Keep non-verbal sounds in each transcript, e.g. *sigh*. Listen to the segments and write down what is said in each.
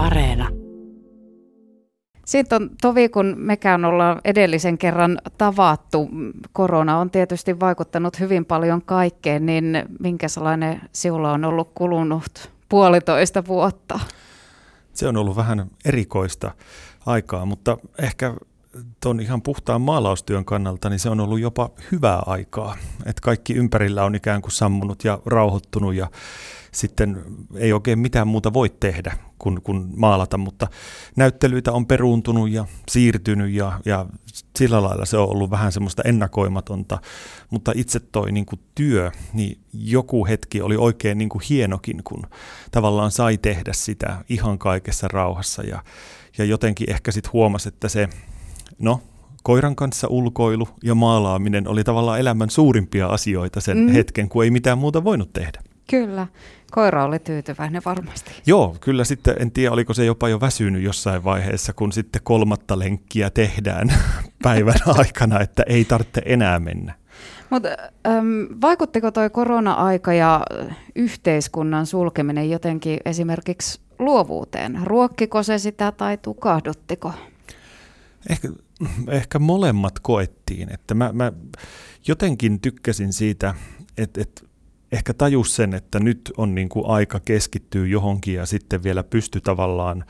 Areena. Sitten on tovi, kun mekään ollaan edellisen kerran tavattu. Korona on tietysti vaikuttanut hyvin paljon kaikkeen, niin minkä sellainen sinulla on ollut kulunut puolitoista vuotta? Se on ollut vähän erikoista aikaa, mutta ehkä tuon ihan puhtaan maalaustyön kannalta, niin se on ollut jopa hyvää aikaa. Että kaikki ympärillä on ikään kuin sammunut ja rauhoittunut ja sitten ei oikein mitään muuta voi tehdä kuin, kuin maalata, mutta näyttelyitä on peruuntunut ja siirtynyt ja, ja sillä lailla se on ollut vähän semmoista ennakoimatonta, mutta itse toi niin kuin työ, niin joku hetki oli oikein niin kuin hienokin, kun tavallaan sai tehdä sitä ihan kaikessa rauhassa ja, ja jotenkin ehkä sitten huomasi, että se, no koiran kanssa ulkoilu ja maalaaminen oli tavallaan elämän suurimpia asioita sen mm. hetken, kun ei mitään muuta voinut tehdä. Kyllä. Koira oli tyytyväinen varmasti. Joo, kyllä sitten en tiedä, oliko se jopa jo väsynyt jossain vaiheessa, kun sitten kolmatta lenkkiä tehdään *laughs* päivän *laughs* aikana, että ei tarvitse enää mennä. Mutta ähm, vaikuttiko tuo korona-aika ja yhteiskunnan sulkeminen jotenkin esimerkiksi luovuuteen? Ruokkiko se sitä tai tukahduttiko? Ehkä, ehkä molemmat koettiin. Että mä, mä jotenkin tykkäsin siitä, että, että ehkä tajus sen, että nyt on niin kuin aika keskittyä johonkin ja sitten vielä pysty tavallaan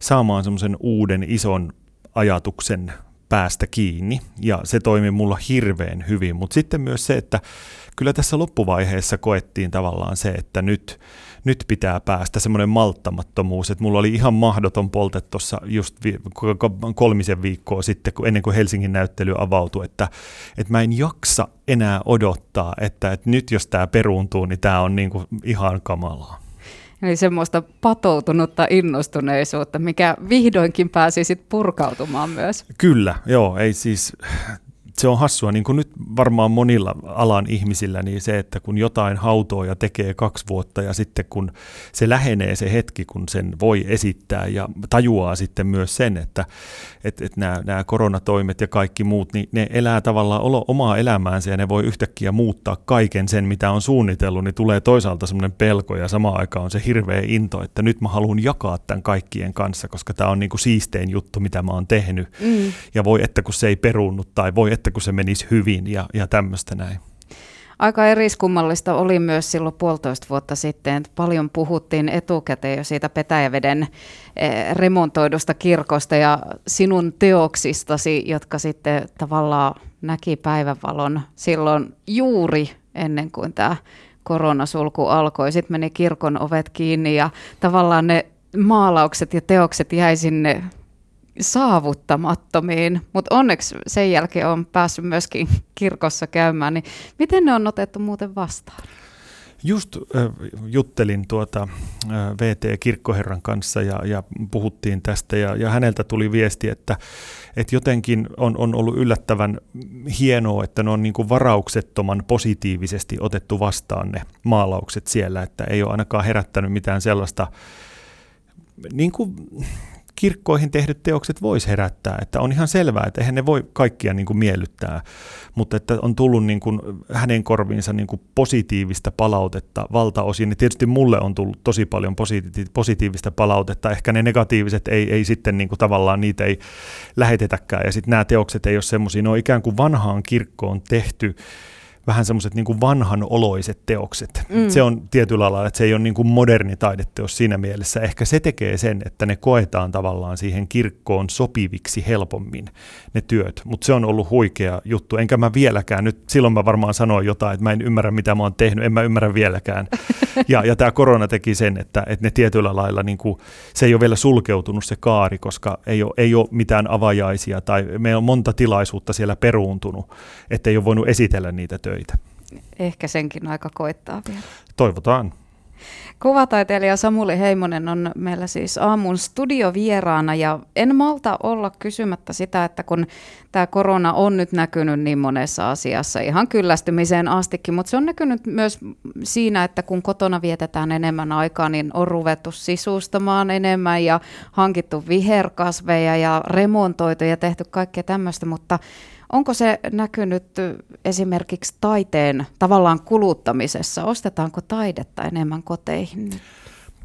saamaan semmoisen uuden ison ajatuksen päästä kiinni. Ja se toimi mulla hirveän hyvin, mutta sitten myös se, että kyllä tässä loppuvaiheessa koettiin tavallaan se, että nyt, nyt pitää päästä semmoinen malttamattomuus, että mulla oli ihan mahdoton polte tuossa just vi- kolmisen viikkoa sitten, ennen kuin Helsingin näyttely avautui, että, että mä en jaksa enää odottaa, että, että nyt jos tämä peruuntuu, niin tämä on niin kuin ihan kamalaa. Eli semmoista patoutunutta innostuneisuutta, mikä vihdoinkin pääsi sitten purkautumaan myös. Kyllä, joo. Ei siis, se on hassua, niin kuin nyt varmaan monilla alan ihmisillä, niin se, että kun jotain hautoo ja tekee kaksi vuotta ja sitten kun se lähenee se hetki, kun sen voi esittää ja tajuaa sitten myös sen, että, että, että nämä, nämä koronatoimet ja kaikki muut, niin ne elää tavallaan olo, omaa elämäänsä ja ne voi yhtäkkiä muuttaa kaiken sen, mitä on suunnitellut, niin tulee toisaalta semmoinen pelko ja samaan aikaan on se hirveä into, että nyt mä haluan jakaa tämän kaikkien kanssa, koska tämä on niin kuin siistein juttu, mitä mä oon tehnyt. Mm. Ja voi että kun se ei peruunnut tai voi että kun se menisi hyvin ja, ja tämmöistä näin. Aika eriskummallista oli myös silloin puolitoista vuotta sitten, että paljon puhuttiin etukäteen jo siitä Petäjäveden eh, remontoidusta kirkosta ja sinun teoksistasi, jotka sitten tavallaan näki päivänvalon silloin juuri ennen kuin tämä koronasulku alkoi. Sitten meni kirkon ovet kiinni ja tavallaan ne maalaukset ja teokset jäi sinne saavuttamattomiin, mutta onneksi sen jälkeen on päässyt myöskin kirkossa käymään, niin miten ne on otettu muuten vastaan? Just äh, juttelin tuota äh, VT Kirkkoherran kanssa ja, ja puhuttiin tästä ja, ja häneltä tuli viesti, että, että jotenkin on, on ollut yllättävän hienoa, että ne on niin kuin varauksettoman positiivisesti otettu vastaan ne maalaukset siellä, että ei ole ainakaan herättänyt mitään sellaista niin kuin, kirkkoihin tehdyt teokset voisi herättää, että on ihan selvää, että eihän ne voi kaikkia niin kuin miellyttää, mutta että on tullut niin kuin hänen korviinsa niin kuin positiivista palautetta valtaosin, ja tietysti mulle on tullut tosi paljon positiivista palautetta, ehkä ne negatiiviset ei, ei sitten niin kuin tavallaan niitä ei lähetetäkään, ja sitten nämä teokset ei ole semmoisia, ne on ikään kuin vanhaan kirkkoon tehty, vähän semmoiset niin vanhan oloiset teokset. Mm. Se on tietyllä lailla, että se ei ole niin kuin moderni taideteos siinä mielessä. Ehkä se tekee sen, että ne koetaan tavallaan siihen kirkkoon sopiviksi helpommin ne työt. Mutta se on ollut huikea juttu. Enkä mä vieläkään, nyt silloin mä varmaan sanoin jotain, että mä en ymmärrä mitä mä oon tehnyt, en mä ymmärrä vieläkään. *laughs* Ja, ja tämä korona teki sen, että, että ne tietyllä lailla, niin kuin, se ei ole vielä sulkeutunut se kaari, koska ei ole, ei ole mitään avajaisia tai meillä on monta tilaisuutta siellä peruuntunut, että ei ole voinut esitellä niitä töitä töitä. Ehkä senkin aika koittaa vielä. Toivotaan. Kuvataiteilija Samuli Heimonen on meillä siis aamun studiovieraana ja en malta olla kysymättä sitä, että kun tämä korona on nyt näkynyt niin monessa asiassa ihan kyllästymiseen astikin, mutta se on näkynyt myös siinä, että kun kotona vietetään enemmän aikaa, niin on ruvettu sisustamaan enemmän ja hankittu viherkasveja ja remontoitu ja tehty kaikkea tämmöistä, mutta Onko se näkynyt esimerkiksi taiteen tavallaan kuluttamisessa? Ostetaanko taidetta enemmän koteihin?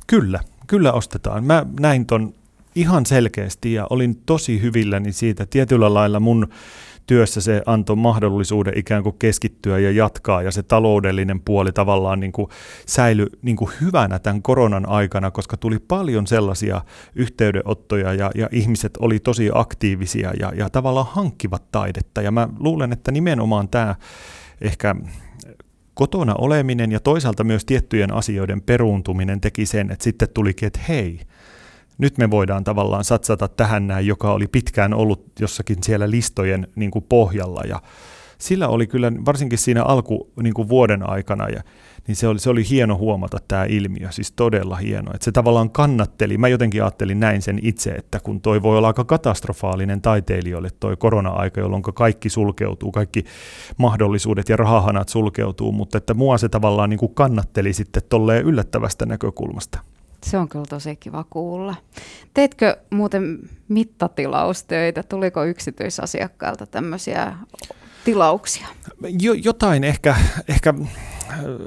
Kyllä, kyllä ostetaan. Mä näin ton ihan selkeästi ja olin tosi hyvilläni siitä. Tietyllä lailla mun työssä se antoi mahdollisuuden ikään kuin keskittyä ja jatkaa ja se taloudellinen puoli tavallaan niin kuin säilyi niin kuin hyvänä tämän koronan aikana, koska tuli paljon sellaisia yhteydenottoja ja, ja ihmiset oli tosi aktiivisia ja, ja tavallaan hankkivat taidetta ja mä luulen, että nimenomaan tämä ehkä kotona oleminen ja toisaalta myös tiettyjen asioiden peruuntuminen teki sen, että sitten tulikin, että hei, nyt me voidaan tavallaan satsata tähän näin, joka oli pitkään ollut jossakin siellä listojen niin kuin pohjalla ja sillä oli kyllä varsinkin siinä alku niin kuin vuoden aikana ja niin se oli, se oli hieno huomata tämä ilmiö, siis todella hieno. Että se tavallaan kannatteli, mä jotenkin ajattelin näin sen itse, että kun toi voi olla aika katastrofaalinen taiteilijoille toi korona-aika, jolloin kaikki sulkeutuu, kaikki mahdollisuudet ja rahahanat sulkeutuu, mutta että mua se tavallaan niin kuin kannatteli sitten tolleen yllättävästä näkökulmasta. Se on kyllä tosi kiva kuulla. Teetkö muuten mittatilaustöitä? Tuliko yksityisasiakkailta tämmöisiä tilauksia? Jo, jotain ehkä, ehkä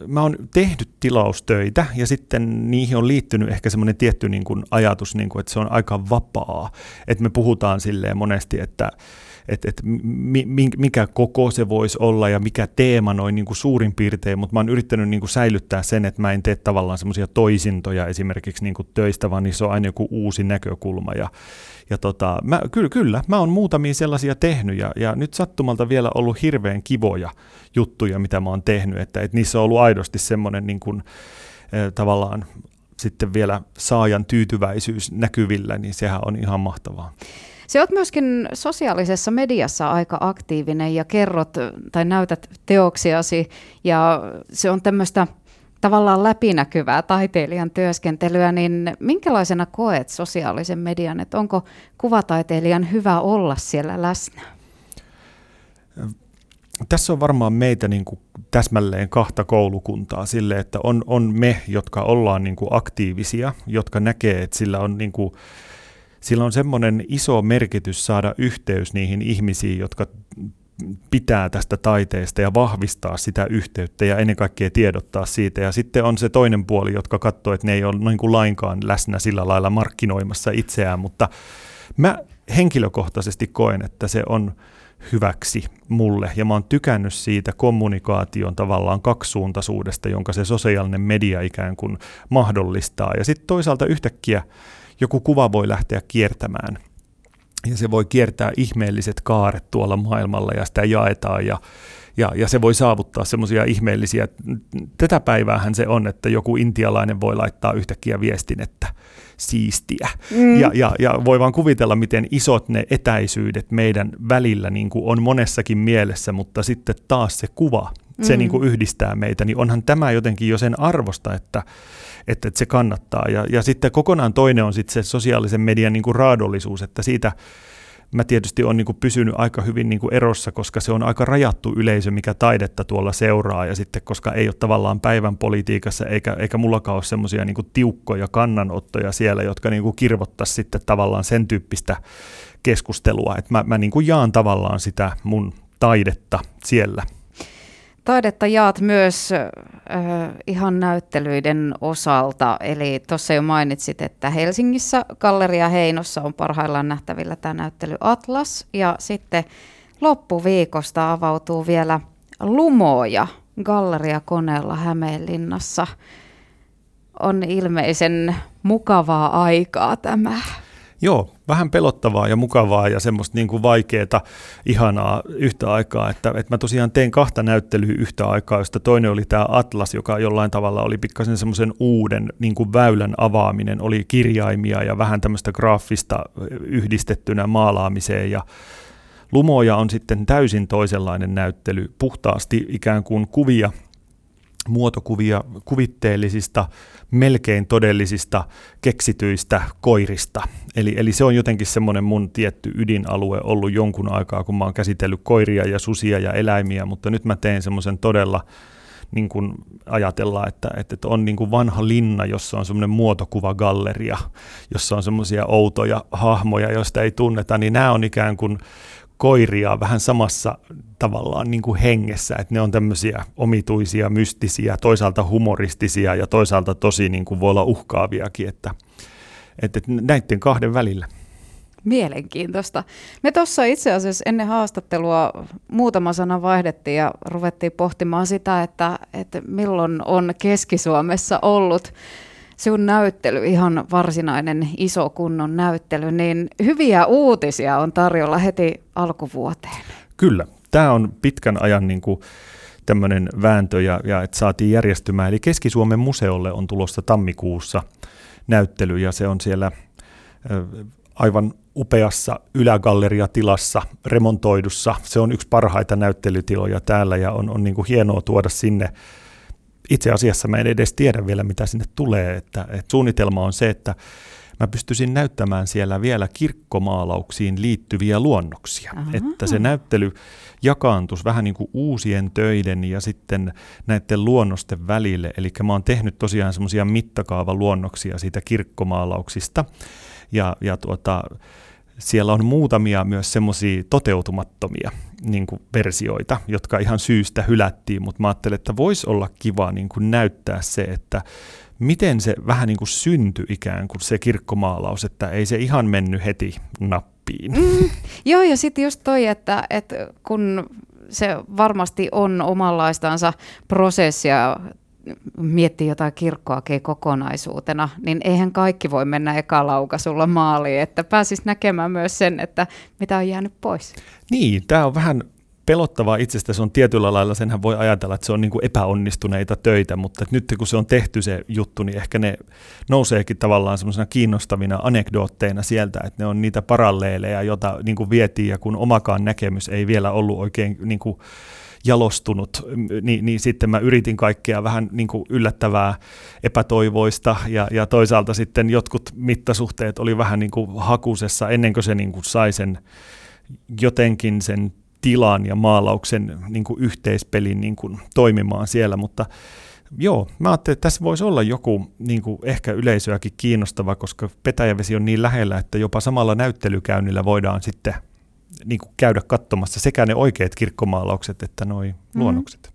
mä oon tehnyt tilaustöitä ja sitten niihin on liittynyt ehkä semmoinen tietty niin kuin ajatus, niin kuin, että se on aika vapaa. Että me puhutaan silleen monesti, että että, että mikä koko se voisi olla ja mikä teema noin niin kuin suurin piirtein, mutta mä oon yrittänyt niin kuin säilyttää sen, että mä en tee tavallaan semmoisia toisintoja esimerkiksi niin kuin töistä, vaan niissä on aina joku uusi näkökulma ja, ja tota, mä, kyllä, kyllä, mä oon muutamia sellaisia tehnyt ja, ja nyt sattumalta vielä ollut hirveän kivoja juttuja, mitä mä oon tehnyt, että, että niissä on ollut aidosti semmoinen niin kuin, tavallaan sitten vielä saajan tyytyväisyys näkyvillä, niin sehän on ihan mahtavaa. Se oot myöskin sosiaalisessa mediassa aika aktiivinen ja kerrot tai näytät teoksiasi ja se on tämmöistä tavallaan läpinäkyvää taiteilijan työskentelyä, niin minkälaisena koet sosiaalisen median, että onko kuvataiteilijan hyvä olla siellä läsnä? Tässä on varmaan meitä niin kuin täsmälleen kahta koulukuntaa sille, että on, on me, jotka ollaan niin kuin aktiivisia, jotka näkee, että sillä on niin kuin sillä on semmoinen iso merkitys saada yhteys niihin ihmisiin, jotka pitää tästä taiteesta ja vahvistaa sitä yhteyttä ja ennen kaikkea tiedottaa siitä. Ja sitten on se toinen puoli, jotka katsoo, että ne ei ole niin kuin lainkaan läsnä sillä lailla markkinoimassa itseään, mutta mä henkilökohtaisesti koen, että se on hyväksi mulle. Ja mä oon tykännyt siitä kommunikaation tavallaan kaksisuuntaisuudesta, jonka se sosiaalinen media ikään kuin mahdollistaa. Ja sitten toisaalta yhtäkkiä joku kuva voi lähteä kiertämään. Ja se voi kiertää ihmeelliset kaaret tuolla maailmalla ja sitä jaetaan ja, ja, ja se voi saavuttaa semmoisia ihmeellisiä, tätä päiväähän se on, että joku intialainen voi laittaa yhtäkkiä viestin, että siistiä. Mm. Ja, ja, ja voi vaan kuvitella, miten isot ne etäisyydet meidän välillä niin kuin on monessakin mielessä, mutta sitten taas se kuva, se mm. niin kuin yhdistää meitä, niin onhan tämä jotenkin jo sen arvosta, että, että, että se kannattaa. Ja, ja sitten kokonaan toinen on sitten se sosiaalisen median niin kuin raadollisuus, että siitä mä tietysti on niin kuin pysynyt aika hyvin niin kuin erossa, koska se on aika rajattu yleisö, mikä taidetta tuolla seuraa, ja sitten koska ei ole tavallaan päivän politiikassa, eikä, eikä mullakaan ole semmoisia niin tiukkoja kannanottoja siellä, jotka niin kuin kirvottaisi sitten tavallaan sen tyyppistä keskustelua, että mä, mä niin kuin jaan tavallaan sitä mun taidetta siellä. Taidetta jaat myös äh, ihan näyttelyiden osalta, eli tuossa jo mainitsit, että Helsingissä Galleria Heinossa on parhaillaan nähtävillä tämä näyttely Atlas, ja sitten loppuviikosta avautuu vielä Lumoja Galleria koneella Hämeenlinnassa. On ilmeisen mukavaa aikaa tämä. Joo, vähän pelottavaa ja mukavaa ja semmoista niin kuin vaikeaa, ihanaa yhtä aikaa. Että, että mä tosiaan tein kahta näyttelyä yhtä aikaa, josta toinen oli tämä Atlas, joka jollain tavalla oli pikkasen semmoisen uuden niin kuin väylän avaaminen. Oli kirjaimia ja vähän tämmöistä graafista yhdistettynä maalaamiseen ja Lumoja on sitten täysin toisenlainen näyttely, puhtaasti ikään kuin kuvia muotokuvia kuvitteellisista, melkein todellisista, keksityistä koirista. Eli, eli se on jotenkin semmoinen mun tietty ydinalue ollut jonkun aikaa, kun mä oon käsitellyt koiria ja susia ja eläimiä, mutta nyt mä teen semmoisen todella niin kuin ajatellaan, että, että on niin kuin vanha linna, jossa on semmoinen muotokuvagalleria, jossa on semmoisia outoja hahmoja, joista ei tunneta, niin nämä on ikään kuin koiria vähän samassa tavallaan niin kuin hengessä, että ne on tämmöisiä omituisia, mystisiä, toisaalta humoristisia ja toisaalta tosi niin kuin voi olla uhkaaviakin, että, että näiden kahden välillä. Mielenkiintoista. Me tuossa itse asiassa ennen haastattelua muutama sana vaihdettiin ja ruvettiin pohtimaan sitä, että, että milloin on Keski-Suomessa ollut sinun näyttely, ihan varsinainen iso kunnon näyttely, niin hyviä uutisia on tarjolla heti alkuvuoteen. Kyllä, tämä on pitkän ajan niin kuin tämmöinen vääntö ja, ja että saatiin järjestymään. Eli Keski-Suomen museolle on tulossa tammikuussa näyttely ja se on siellä aivan upeassa ylägalleriatilassa remontoidussa. Se on yksi parhaita näyttelytiloja täällä ja on, on niin kuin hienoa tuoda sinne. Itse asiassa mä en edes tiedä vielä, mitä sinne tulee. Että, että suunnitelma on se, että mä pystyisin näyttämään siellä vielä kirkkomaalauksiin liittyviä luonnoksia. Aha. Että se näyttely jakaantuisi vähän niin kuin uusien töiden ja sitten näiden luonnosten välille. Eli mä oon tehnyt tosiaan semmoisia mittakaavaluonnoksia siitä kirkkomaalauksista. Ja, ja tuota, siellä on muutamia myös semmoisia toteutumattomia niin kuin versioita, jotka ihan syystä hylättiin, mutta mä ajattelin, että voisi olla kiva niin kuin näyttää se, että miten se vähän niin kuin syntyi ikään kuin se kirkkomaalaus, että ei se ihan mennyt heti nappiin. Mm, joo, ja sitten just toi, että, että kun se varmasti on omanlaistansa prosessia miettii jotain kirkkoakin kokonaisuutena, niin eihän kaikki voi mennä eka laukasulla maaliin, että pääsis näkemään myös sen, että mitä on jäänyt pois. Niin, tämä on vähän pelottavaa itsestä, se on tietyllä lailla, senhän voi ajatella, että se on niin kuin epäonnistuneita töitä, mutta nyt kun se on tehty se juttu, niin ehkä ne nouseekin tavallaan semmoisena kiinnostavina anekdootteina sieltä, että ne on niitä paralleeleja, joita niin kuin vietiin ja kun omakaan näkemys ei vielä ollut oikein niin kuin jalostunut, niin, niin sitten mä yritin kaikkea vähän niin kuin yllättävää, epätoivoista ja, ja toisaalta sitten jotkut mittasuhteet oli vähän niin kuin hakusessa ennen kuin se niin kuin sai sen jotenkin sen tilan ja maalauksen niin kuin yhteispelin niin kuin toimimaan siellä, mutta Joo, mä ajattelin, että tässä voisi olla joku niin kuin ehkä yleisöäkin kiinnostava, koska Petäjävesi on niin lähellä, että jopa samalla näyttelykäynnillä voidaan sitten niin kuin käydä katsomassa sekä ne oikeat kirkkomaalaukset että nuo mm. luonnokset.